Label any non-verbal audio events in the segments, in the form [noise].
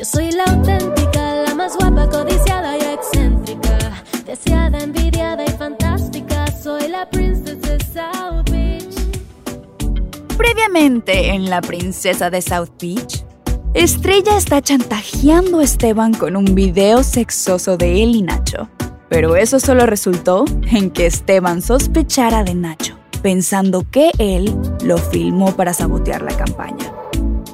Yo soy la auténtica, la más guapa, codiciada y excéntrica. Deseada, envidiada y fantástica. Soy la princesa de South Beach. Previamente en La Princesa de South Beach, Estrella está chantajeando a Esteban con un video sexoso de él y Nacho. Pero eso solo resultó en que Esteban sospechara de Nacho, pensando que él lo filmó para sabotear la campaña.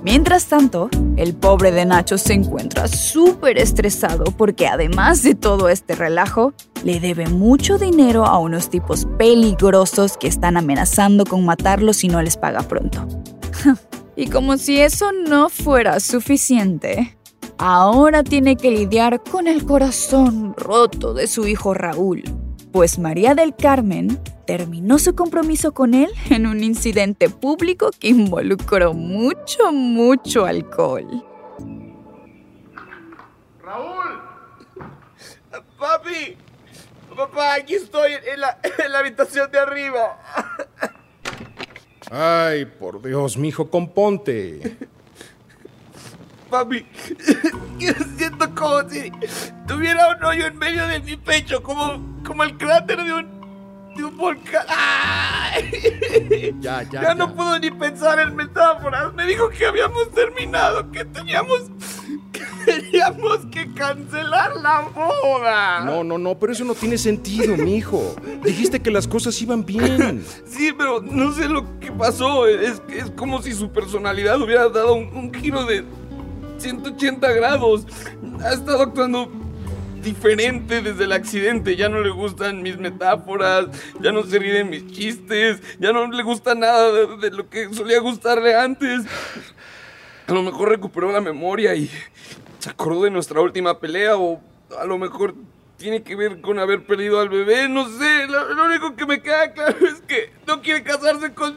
Mientras tanto, el pobre de Nacho se encuentra súper estresado porque además de todo este relajo, le debe mucho dinero a unos tipos peligrosos que están amenazando con matarlo si no les paga pronto. [laughs] y como si eso no fuera suficiente, ahora tiene que lidiar con el corazón roto de su hijo Raúl, pues María del Carmen terminó su compromiso con él en un incidente público que involucró mucho, mucho alcohol. ¡Raúl! ¡Papi! Papá, aquí estoy en la, en la habitación de arriba. Ay, por Dios, mijo, componte. Papi, yo siento como si tuviera un hoyo en medio de mi pecho, como, como el cráter de un, de un volcán. ¡Ay! [laughs] Ya, ya, Ya no ya. puedo ni pensar en metáforas. Me dijo que habíamos terminado, que teníamos, que teníamos que cancelar la boda. No, no, no, pero eso no tiene sentido, mijo. Dijiste que las cosas iban bien. [laughs] Sí, pero no sé lo que pasó. Es, es como si su personalidad hubiera dado un, un giro de 180 grados. Ha estado actuando diferente desde el accidente. Ya no le gustan mis metáforas, ya no se ríe de mis chistes, ya no le gusta nada de, de lo que solía gustarle antes. A lo mejor recuperó la memoria y se acordó de nuestra última pelea o a lo mejor tiene que ver con haber perdido al bebé, no sé. Lo, lo único que me queda claro es que no quiere casarse conmigo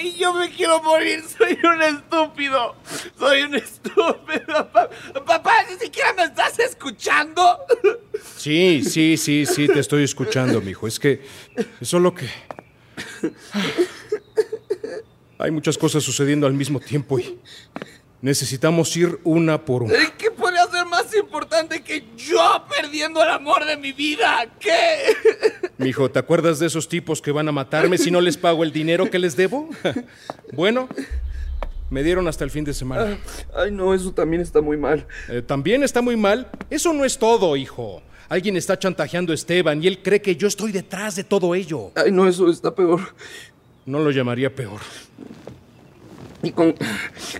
y yo me quiero morir. [laughs] Soy un estúpido. Soy un estúpido. [laughs] Pa- Papá, ni siquiera me estás escuchando. [laughs] Sí, sí, sí, sí, te estoy escuchando, mijo. Es que es solo que hay muchas cosas sucediendo al mismo tiempo y necesitamos ir una por una. ¿Qué podría ser más importante que yo perdiendo el amor de mi vida? ¿Qué? Mijo, ¿te acuerdas de esos tipos que van a matarme si no les pago el dinero que les debo? [laughs] Bueno, me dieron hasta el fin de semana. Ay, no, eso también está muy mal. Eh, También está muy mal. Eso no es todo, hijo. Alguien está chantajeando a Esteban y él cree que yo estoy detrás de todo ello. Ay, no, eso está peor. No lo llamaría peor. ¿Y con,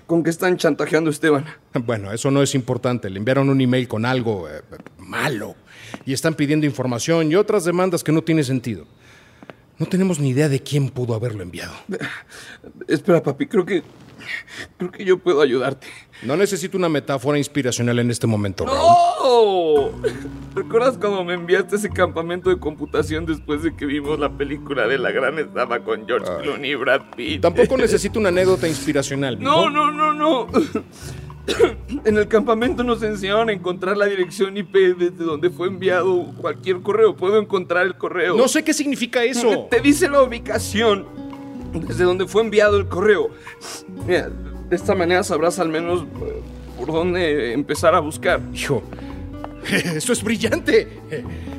con qué están chantajeando a Esteban? Bueno, eso no es importante. Le enviaron un email con algo eh, malo y están pidiendo información y otras demandas que no tiene sentido. No tenemos ni idea de quién pudo haberlo enviado. Espera, papi, creo que. Creo que yo puedo ayudarte. No necesito una metáfora inspiracional en este momento, Raúl. ¡No! ¿Recuerdas cuando me enviaste ese campamento de computación después de que vimos la película de La Gran Estafa con George Clooney y Brad Pitt? Tampoco [laughs] necesito una anécdota inspiracional. No, mijo. no, no, no. [coughs] En el campamento nos enseñaron a encontrar la dirección IP desde donde fue enviado cualquier correo. Puedo encontrar el correo. No sé qué significa eso. Te dice la ubicación desde donde fue enviado el correo. Mira, de esta manera sabrás al menos eh, por dónde empezar a buscar. Hijo, [laughs] eso es brillante.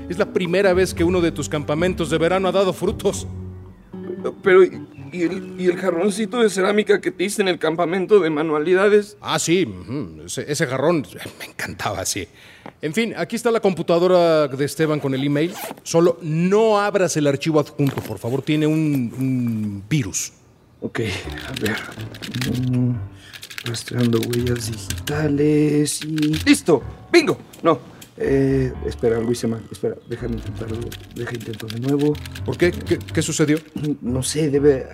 Es la primera vez que uno de tus campamentos de verano ha dado frutos. Pero, ¿y el, y el jarroncito de cerámica que te hice en el campamento de manualidades? Ah, sí, ese, ese jarrón [laughs] me encantaba, sí. En fin, aquí está la computadora de Esteban con el email. Solo no abras el archivo adjunto, por favor. Tiene un, un virus. Ok, a ver. Mm, Rastreando huellas digitales y. ¡Listo! ¡Bingo! No. Eh, espera, algo hice mal. Espera, déjame intentarlo. Deja intento de nuevo. ¿Por qué? ¿Qué, qué sucedió? No sé, debe.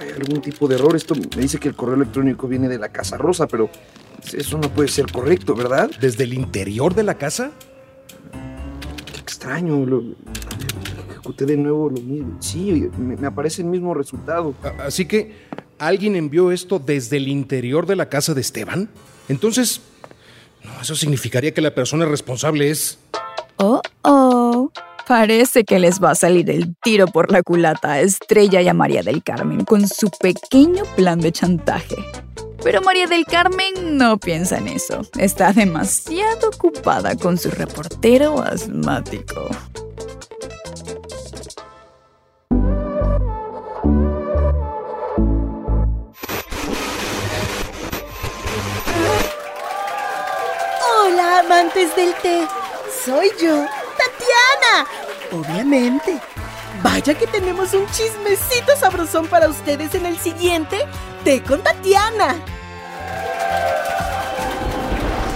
Hay algún tipo de error. Esto me dice que el correo electrónico viene de la Casa Rosa, pero Eso no puede ser correcto, ¿verdad? ¿Desde el interior de la casa? Qué extraño. Lo, ejecuté de nuevo lo mismo. Sí, me, me aparece el mismo resultado. A- Así que, ¿alguien envió esto desde el interior de la casa de Esteban? Entonces, no, eso significaría que la persona responsable es... Oh, oh. Parece que les va a salir el tiro por la culata a Estrella y a María del Carmen con su pequeño plan de chantaje. Pero María del Carmen no piensa en eso. Está demasiado ocupada con su reportero asmático. Amantes del té. Soy yo, Tatiana. Obviamente. Vaya que tenemos un chismecito sabrosón para ustedes en el siguiente Té con Tatiana.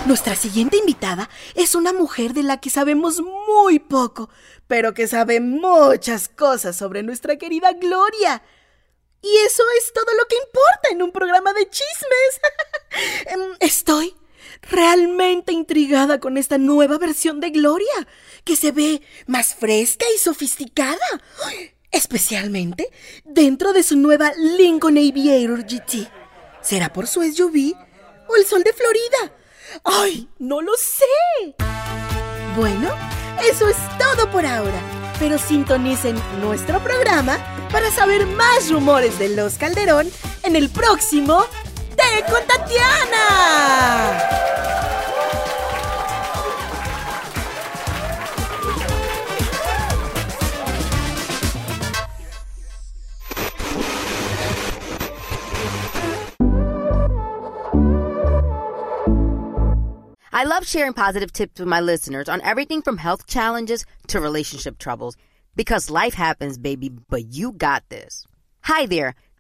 Nuestra siguiente invitada es una mujer de la que sabemos muy poco, pero que sabe muchas cosas sobre nuestra querida Gloria. Y eso es todo lo que importa en un programa de chismes. [laughs] Em, Estoy realmente intrigada con esta nueva versión de Gloria, que se ve más fresca y sofisticada. Especialmente dentro de su nueva Lincoln Aviator GT. ¿Será por su SUV o el sol de Florida? ¡Ay! No lo sé. Bueno, eso es todo por ahora. Pero sintonicen nuestro programa para saber más rumores de Los Calderón en el próximo Con Tatiana. I love sharing positive tips with my listeners on everything from health challenges to relationship troubles because life happens, baby, but you got this. Hi there,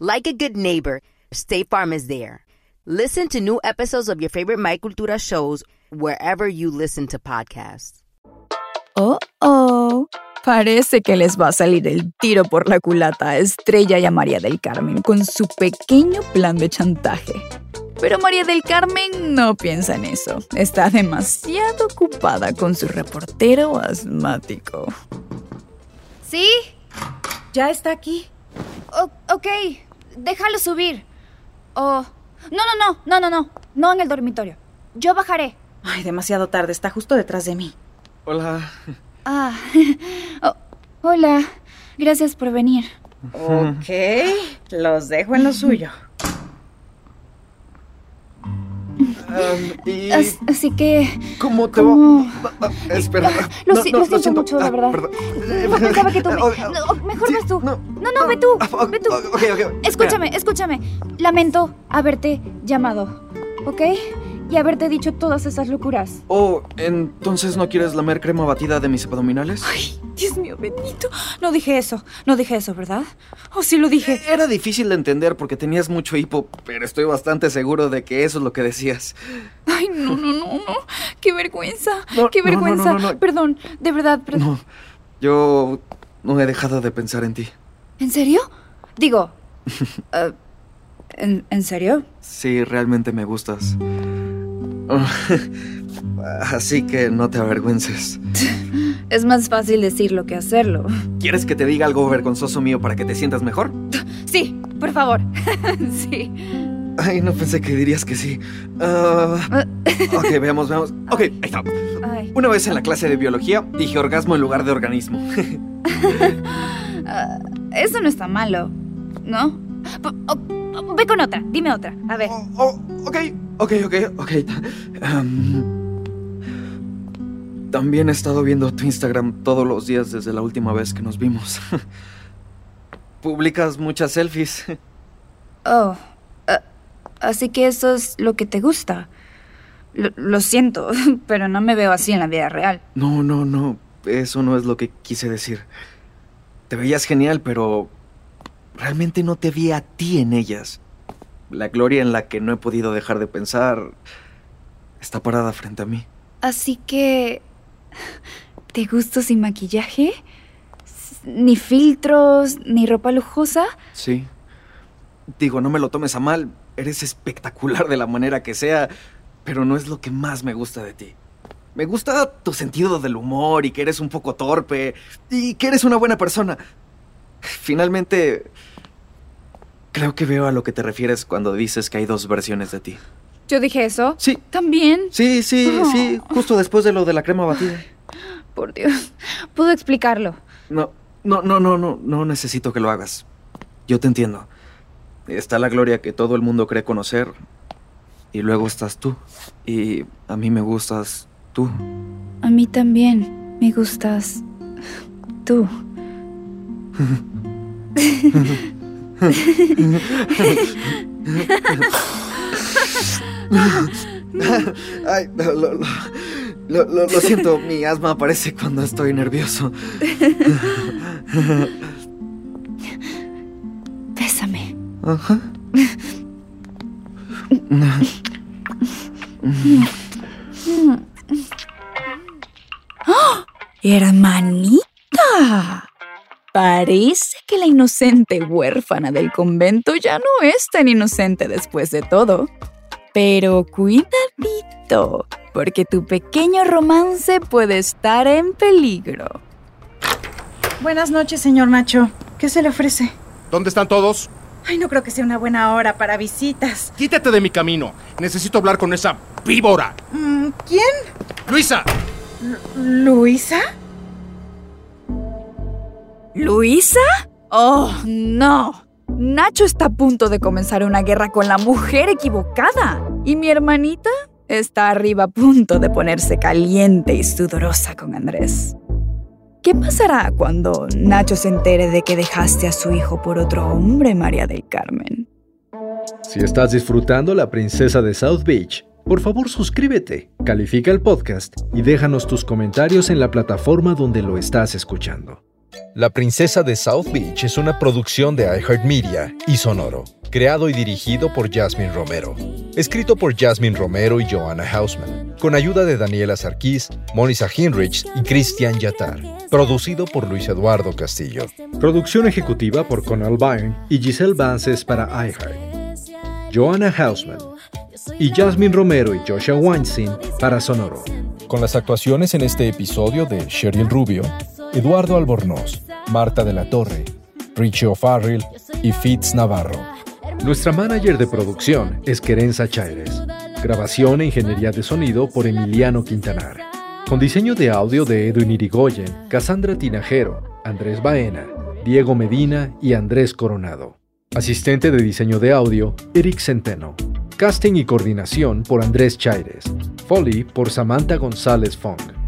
Like a good neighbor, State Farm is there. Listen to new episodes of your favorite My Cultura shows wherever you listen to podcasts. Oh, oh. Parece que les va a salir el tiro por la culata a Estrella y a María del Carmen con su pequeño plan de chantaje. Pero María del Carmen no piensa en eso. Está demasiado ocupada con su reportero asmático. ¿Sí? Ya está aquí. O- ok, déjalo subir. Oh. No, no, no, no, no, no. No en el dormitorio. Yo bajaré. Ay, demasiado tarde, está justo detrás de mí. Hola. Ah. [laughs] Oh, hola. Gracias por venir. Ok, los dejo en lo suyo. ¿Y As- así que. cómo te ¿cómo? va? Ah, ah, Espera. Lo, No, si- no, lo siento siento. mucho, la Ah, verdad. perdón. No pensaba que tú. me- [laughs] Oh, no, mejor sí, vas tú. no, No, ve tú. Ah, Ve tú. espera. Escúchame, escúchame. Lamento haberte llamado. ¿Ok? Y haberte dicho todas esas locuras. Oh, entonces no quieres lamer crema batida de mis abdominales? Ay, Dios mío, bendito. No dije eso. No dije eso, ¿verdad? ¿O sí lo dije? Era difícil de entender porque tenías mucho hipo, pero estoy bastante seguro de que eso es lo que decías. Ay, no, no, no, no. Qué vergüenza. No, Qué vergüenza. no, no. Perdón, de verdad, perdón. No, yo no he dejado de pensar en ti. ¿En serio? Digo. [laughs] eh, ¿en, ¿En serio? Sí, realmente me gustas. [laughs] Así que no te avergüences. [laughs] Es más fácil decirlo que hacerlo. ¿Quieres que te diga algo vergonzoso mío para que te sientas mejor? Sí, por favor. [laughs] sí. Ay, no pensé que dirías que sí. Ah, ok, veamos, veamos. Ok, ahí está. Una vez en la clase de biología dije orgasmo en lugar de organismo. [laughs] ah, eso no está malo, ¿no? P- oh, ve con otra, dime otra. A ver. Oh, oh, ok, ok, ok, ok. También he estado viendo tu Instagram todos los días desde la última vez que nos vimos. [laughs] Publicas muchas selfies. Oh. ah, Así que eso es lo que te gusta. Lo siento, [laughs] pero no me veo así en la vida real. No, no, no. Eso no es lo que quise decir. Te veías genial, pero realmente no te vi a ti en ellas. La gloria en la que no he podido dejar de pensar está parada frente a mí. Así que... ¿Te gusto sin maquillaje? ¿Ni filtros, ni ropa lujosa? Sí. Digo, no me lo tomes a mal. Eres espectacular de la manera que sea, pero no es lo que más me gusta de ti. Me gusta tu sentido del humor y que eres un poco torpe y que eres una buena persona. Finalmente, creo que veo a lo que te refieres cuando dices que hay dos versiones de ti. ¿Yo dije eso? Sí. ¿También? Sí, sí, sí, justo después de lo de la crema batida. [gasps] Por Dios. Puedo explicarlo. No, no, no, no, no, no necesito que lo hagas. Yo te entiendo. Está la gloria que todo el mundo cree conocer. Y luego estás tú. Y a mí me gustas tú. A mí también me gustas tú. [laughs] [laughs] [laughs] [laughs] Ay, lo, lo- lo- lo- lo siento, mi asma aparece cuando estoy nervioso. [laughs] Bésame. Ajá. [gasps] ¡Hermanita! Parece que la inocente huérfana del convento ya no es tan inocente después de todo. Pero cuidadito, porque tu pequeño romance puede estar en peligro. Buenas noches, señor Nacho. ¿Qué se le ofrece? ¿Dónde están todos? Ay, no creo que sea una buena hora para visitas. Quítate de mi camino. Necesito hablar con esa víbora. Mm, ¿Quién? Luisa. ¿Luisa? ¿Luisa? Oh, no. Nacho está a punto de comenzar una guerra con la mujer equivocada. Y mi hermanita está arriba a punto de ponerse caliente y sudorosa con Andrés. ¿Qué pasará cuando Nacho se entere de que dejaste a su hijo por otro hombre, María del Carmen? Si estás disfrutando La Princesa de South Beach, por favor suscríbete, califica el podcast y déjanos tus comentarios en la plataforma donde lo estás escuchando. La Princesa de South Beach es una producción de iHeartMedia y Sonoro, creado y dirigido por Jasmine Romero. Escrito por Jasmine Romero y Joanna Hausman, con ayuda de Daniela Sarkis, Monisa Hinrich y Christian Yatar. Producido por Luis Eduardo Castillo. Producción ejecutiva por Conal Byrne y Giselle Vances para iHeart. Joanna Hausman y Jasmine Romero y Joshua Weinstein para Sonoro. Con las actuaciones en este episodio de Sheryl Rubio, Eduardo Albornoz, Marta de la Torre, Richie O'Farrill y Fitz Navarro. Nuestra manager de producción es Querenza Chaires. Grabación e ingeniería de sonido por Emiliano Quintanar. Con diseño de audio de Edwin Irigoyen, Cassandra Tinajero, Andrés Baena, Diego Medina y Andrés Coronado. Asistente de diseño de audio, Eric Centeno. Casting y coordinación por Andrés Chaires. Foley por Samantha González Fong.